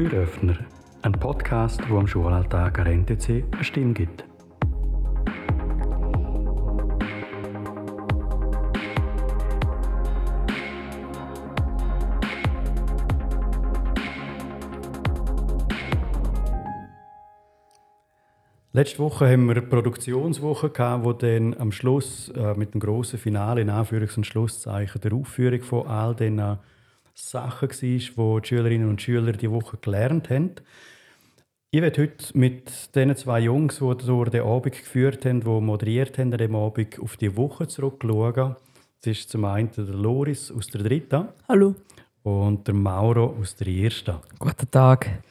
Türöffner, ein Podcast, wo am Schulalltag an NTC eine Stimme gibt. Letzte Woche haben wir eine Produktionswoche wo dann am Schluss äh, mit dem großen Finale in Anführungs- und Schlusszeichen der Aufführung von all den Sachen war, die die Schülerinnen und Schüler die Woche gelernt haben. Ich werde heute mit den zwei Jungs, die durch den Abend geführt haben, die moderiert haben an dem Abend, auf die Woche zurückschauen. Das ist zum einen der Loris aus der dritten. Hallo. Und der Mauro aus der ersten. Guten Tag.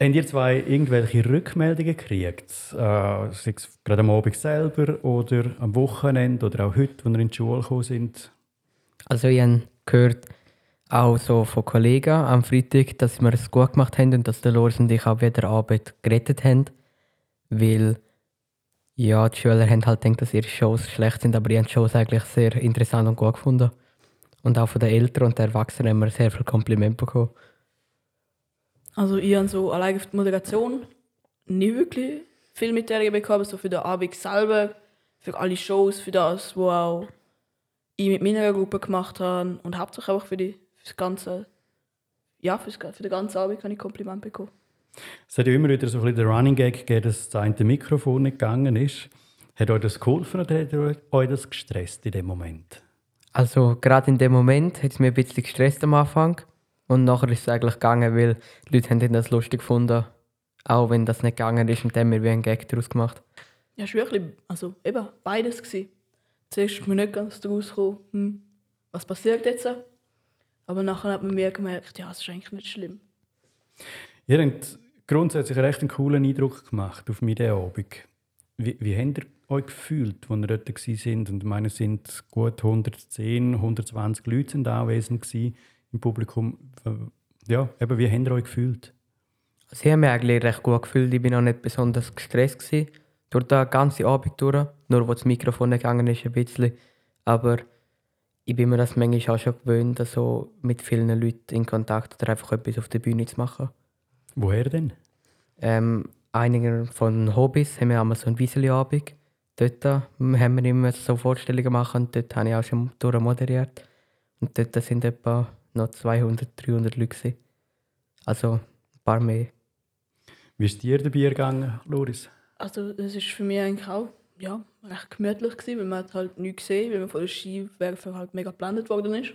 Haben ihr zwei irgendwelche Rückmeldungen gekriegt? Äh, sei es gerade am Abend selber oder am Wochenende oder auch heute, als ihr in die Schule gekommen sind? Also ich habe gehört, auch so von Kollegen am Freitag, dass wir es gut gemacht haben und dass der Loris und ich auch wieder Arbeit gerettet haben. Weil ja, die Schüler haben halt gedacht, dass ihre Shows schlecht sind, aber ich habe die Shows eigentlich sehr interessant und gut gefunden. Und auch von den Eltern und den Erwachsenen haben wir sehr viel Kompliment bekommen. Also ich habe so allein auf die Moderation nie wirklich viel Mitteilungen bekommen, so für den Abend selber, für alle Shows, für das, was auch ich mit meiner Gruppe gemacht habe und hauptsächlich auch für, die, für das ganze, ja, für, das, für den ganzen Abend habe ich Kompliment bekommen. Es hat ja immer wieder so ein bisschen den Running Gag gegeben, dass das eine Mikrofon nicht gegangen ist. Hat euch das geholfen oder hat euch das gestresst in dem Moment? Also gerade in dem Moment hat es mir ein bisschen gestresst am Anfang. Und nachher ist es eigentlich gegangen, weil die Leute haben das lustig gefunden. Auch wenn das nicht gegangen ist und dann haben wir wie einen Gag daraus gemacht. Ja, es war wirklich, also eben, beides. Gewesen. Zuerst ist mir nicht ganz daraus gekommen, hm, was passiert jetzt? Aber nachher hat man mir gemerkt, ja, es ist eigentlich nicht schlimm. Ihr habt grundsätzlich recht einen coolen Eindruck gemacht auf mich Abend. Wie, wie habt ihr euch gefühlt, als ihr dort waren? Und ich meine, es sind gut 110, 120 Leute sind anwesend gewesen im Publikum. Ja, eben, wie habt ihr euch gefühlt? Also ich habe mich eigentlich recht gut gefühlt. Ich war auch nicht besonders gestresst. Gewesen. Durch den ganzen Abend durch. Nur wo das Mikrofon gegangen ist, ein bisschen. Aber ich bin mir das manchmal auch schon gewöhnt, so mit vielen Leuten in Kontakt oder einfach etwas auf der Bühne zu machen. Woher denn? Ähm, einige von Hobbys haben wir einmal so einen Wieseli-Abend. Dort haben wir immer so Vorstellungen gemacht und dort habe ich auch schon moderiert. Und dort sind etwa noch 200, 300 Leute. Gewesen. Also ein paar mehr. Wie ist dir dabei gegangen, Loris? Also das ist für mich eigentlich auch ja, recht gemütlich gewesen, weil man hat halt nichts gesehen, weil man von den Skiwerfer halt mega geblendet worden ist.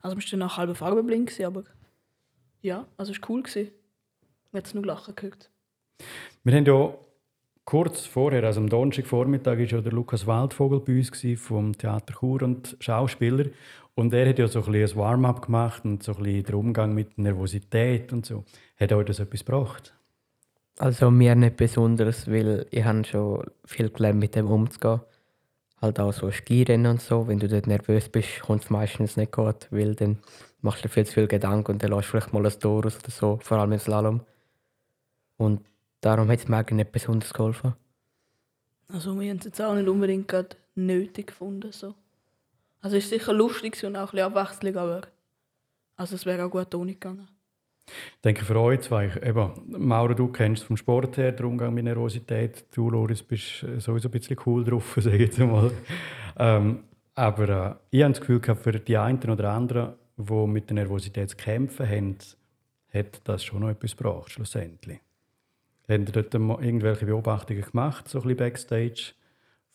Also man war dann nach halber Farbe blind, gewesen, aber ja, also es war cool. Gewesen. Man hat es nur lachen gehört. Wir haben ja kurz vorher, also am Donnerstagvormittag, war ja der Lukas Waldvogel bei uns gewesen, vom Theater Chur und Schauspieler. Und er hat ja so ein, ein Warm-up gemacht und so ein bisschen den Umgang mit Nervosität und so. Hat euch das etwas gebracht? Also mir nicht besonders, weil ich habe schon viel gelernt, mit dem umzugehen. Halt auch so Skirennen und so. Wenn du dort nervös bist, kommt es meistens nicht gut, weil dann machst du dir viel zu viel Gedanken und dann lässt du vielleicht mal ein Tor aus oder so, vor allem im Slalom. Und darum hat es mir eigentlich nicht besonders geholfen. Also wir haben es jetzt auch nicht unbedingt gerade nötig gefunden. So. Also es ist sicher lustig und auch ein bisschen Abwechslung, aber also es wäre auch gut ohne gegangen. Ich denke für euch zwei, eben, Mauro, du kennst vom Sport her den Umgang mit Nervosität. Du, Loris, bist sowieso ein bisschen cool drauf, sage ich jetzt mal. Ähm, aber äh, ich habe das Gefühl, für die einen oder anderen, die mit der Nervosität zu kämpfen haben, hat das schon noch etwas gebracht, schlussendlich. Haben ihr dort irgendwelche Beobachtungen gemacht, so ein bisschen Backstage,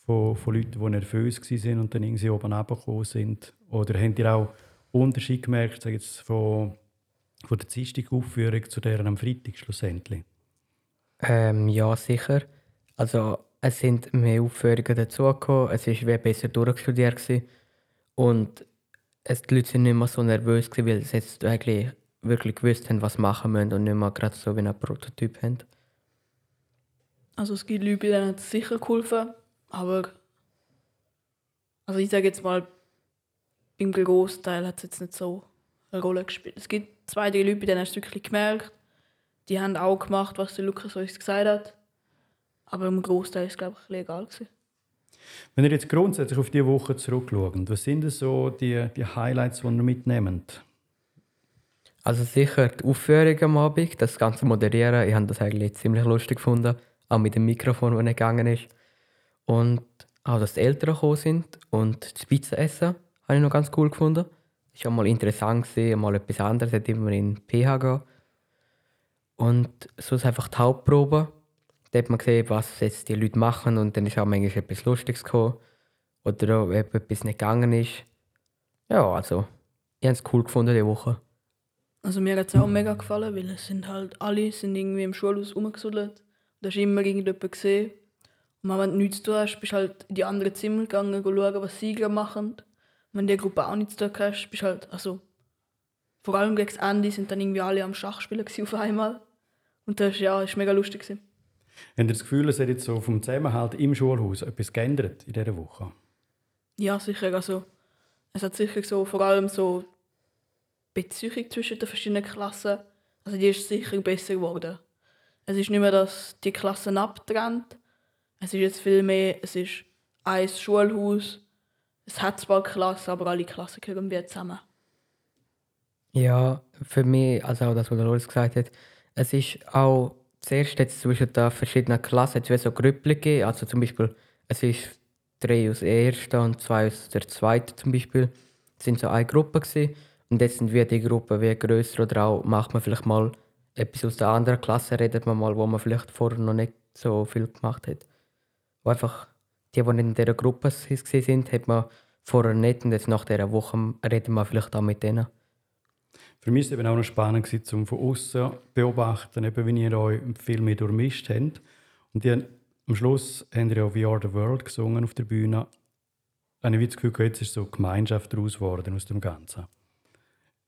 von, von Leuten, die nervös waren und dann irgendwie oben runtergekommen sind? Oder habt ihr auch Unterschied gemerkt, sage jetzt, von von der Dienstag-Aufführung zu der am Freitag schlussendlich? Ähm, ja, sicher. Also es sind mehr Aufführungen dazugekommen, es war wie besser durchstudiert. Gewesen. Und es, die Leute sind nicht mehr so nervös, gewesen, weil sie jetzt eigentlich wirklich gewusst haben, was sie machen müssen und nicht mehr gerade so wie ein Prototyp haben. Also es gibt Leute, denen hat es sicher geholfen, aber also ich sage jetzt mal, im Großteil hat es jetzt nicht so eine Rolle gespielt. Es gibt zwei, drei Leute, bei denen hast du wirklich gemerkt, die haben auch gemacht, was der Lukas uns gesagt hat. Aber im Großteil war es, glaube ich, egal. Gewesen. Wenn ihr jetzt grundsätzlich auf diese Woche zurückschaut, was sind so die, die Highlights, die ihr mitnehmt? Also sicher die Aufführung am Abend, das ganze Moderieren, ich habe das eigentlich ziemlich lustig gefunden. Auch mit dem Mikrofon, das nicht gegangen ist. Und auch, dass die Eltern gekommen sind und das Pizza essen, habe ich noch ganz cool gefunden. War auch mal interessant, gewesen, mal etwas anderes, hätte immer in PH gehen. Und sonst einfach die Hauptprobe. Da hat man gesehen, was jetzt die Leute machen und dann ist auch manchmal etwas Lustiges gekommen. Oder auch, ob etwas nicht gegangen ist. Ja, also, ich habe es cool gefunden diese Woche. Also mir hat es auch mega gefallen, weil es sind halt alle sind irgendwie im Schulhaus rumgesudelt. Da du immer irgendjemanden gesehen. Und wenn du nichts zu tun hast, bist halt in die anderen Zimmer gegangen, schauen, was sie gerade machen. Wenn die Gruppe auch nichts zu tun hast, bist halt, also vor allem gegen das Ende sind dann irgendwie alle am Schachspielen auf einmal. Und das ja, ist mega lustig. Gewesen. Habt ihr das Gefühl, es hat jetzt so vom Zusammenhalt im Schulhaus etwas geändert in dieser Woche? Ja, sicher. Also, es hat sicher so, vor allem so Beziehung zwischen den verschiedenen Klassen, also die ist sicher besser geworden. Es ist nicht mehr, dass die Klassen abtrennt. Es ist jetzt viel mehr, es ist ein Schulhaus. Es hat zwar Klassen, aber alle Klassen gehören wir zusammen. Ja, für mich, also auch das, was Loris gesagt hat, es ist auch zuerst jetzt zwischen den verschiedenen Klassen jetzt so Grüppel gegeben. Also zum Beispiel, es ist drei aus der ersten und zwei aus der zweiten zum Beispiel. Es sind so eine Gruppe gewesen. Und jetzt sind wir die Gruppe wie grösser oder auch macht man vielleicht mal etwas aus der anderen Klasse, redet man mal, wo man vielleicht vorher noch nicht so viel gemacht hat. Wo einfach die, die in dieser Gruppe sind, hat man vorher nicht und jetzt nach dieser Woche reden wir vielleicht auch mit denen. Für mich war es auch noch spannend, um von außen zu beobachten, eben, wie ihr euch viel mehr durchmischt habt. Und die, am Schluss haben ihr ja «We are the world» gesungen auf der Bühne. Und ich habe das Gefühl, jetzt ist so Gemeinschaft daraus geworden aus dem Ganzen.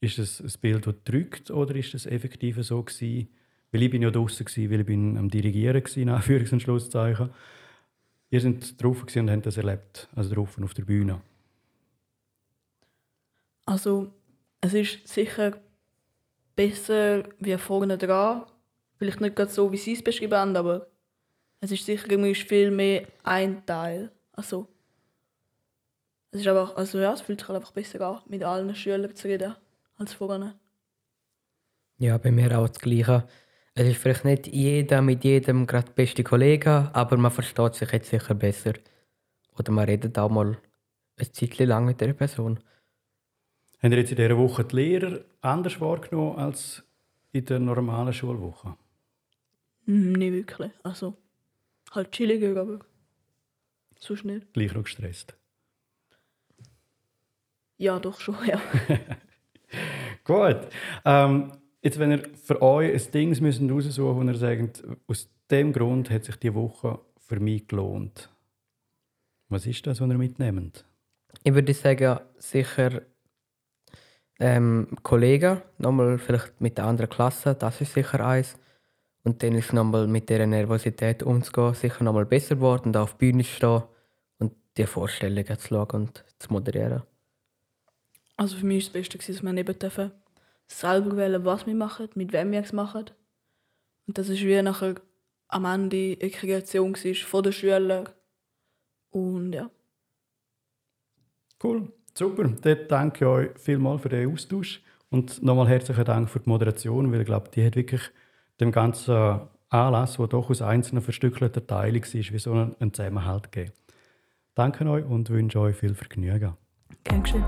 Ist das ein Bild, das drückt, oder ist das effektiv so gewesen? Weil ich bin ja draußen gewesen, weil ich bin am Dirigieren war, Anführungs- und Schlusszeichen. Ihr seid drauf und habt das erlebt, also drauf auf der Bühne. Also, es ist sicher besser wie vorne dran. Vielleicht nicht gerade so, wie Sie es beschrieben haben, aber es ist sicher irgendwie viel mehr ein Teil. Also, es ist einfach, also ja, es fühlt sich halt einfach besser an, mit allen Schülern zu reden als vorne. Ja, bei mir auch das Gleiche. Es ist vielleicht nicht jeder mit jedem gerade beste Kollege, aber man versteht sich jetzt sicher besser. Oder man redet auch mal ein Zeit lang mit der Person. Haben ihr jetzt in dieser Woche die Lehrer anders wahrgenommen als in der normalen Schulwoche? Mm, nicht wirklich. Also, halt chilliger, aber sonst nicht. Gleich noch gestresst? Ja, doch schon, ja. Gut. Ähm, jetzt, wenn ihr für euch ein Ding müsst raussuchen und ihr sagt, aus dem Grund hat sich die Woche für mich gelohnt. Was ist das, was ihr mitnehmt? Ich würde sagen, sicher ähm, Kollegen, nochmal vielleicht mit der anderen Klasse, das ist sicher eins. Und dann ist nochmal mit dieser Nervosität umzugehen, sicher nochmal besser geworden und auf der Bühne zu stehen und die Vorstellungen zu schauen und zu moderieren. Also für mich war das Beste, dass wir eben dürfen selber wählen, was wir machen, mit wem wir es machen. Und das ist wie nachher am Ende eine Kreation von den Schülern. Und ja. Cool, super. Dann danke ich euch vielmals für den Austausch und nochmal herzlichen Dank für die Moderation, weil ich glaube, die hat wirklich dem ganzen Anlass, der doch aus einzelnen verstückelten Teilen war, wie so einen Zusammenhalt gegeben. Danke euch und wünsche euch viel Vergnügen. Dankeschön.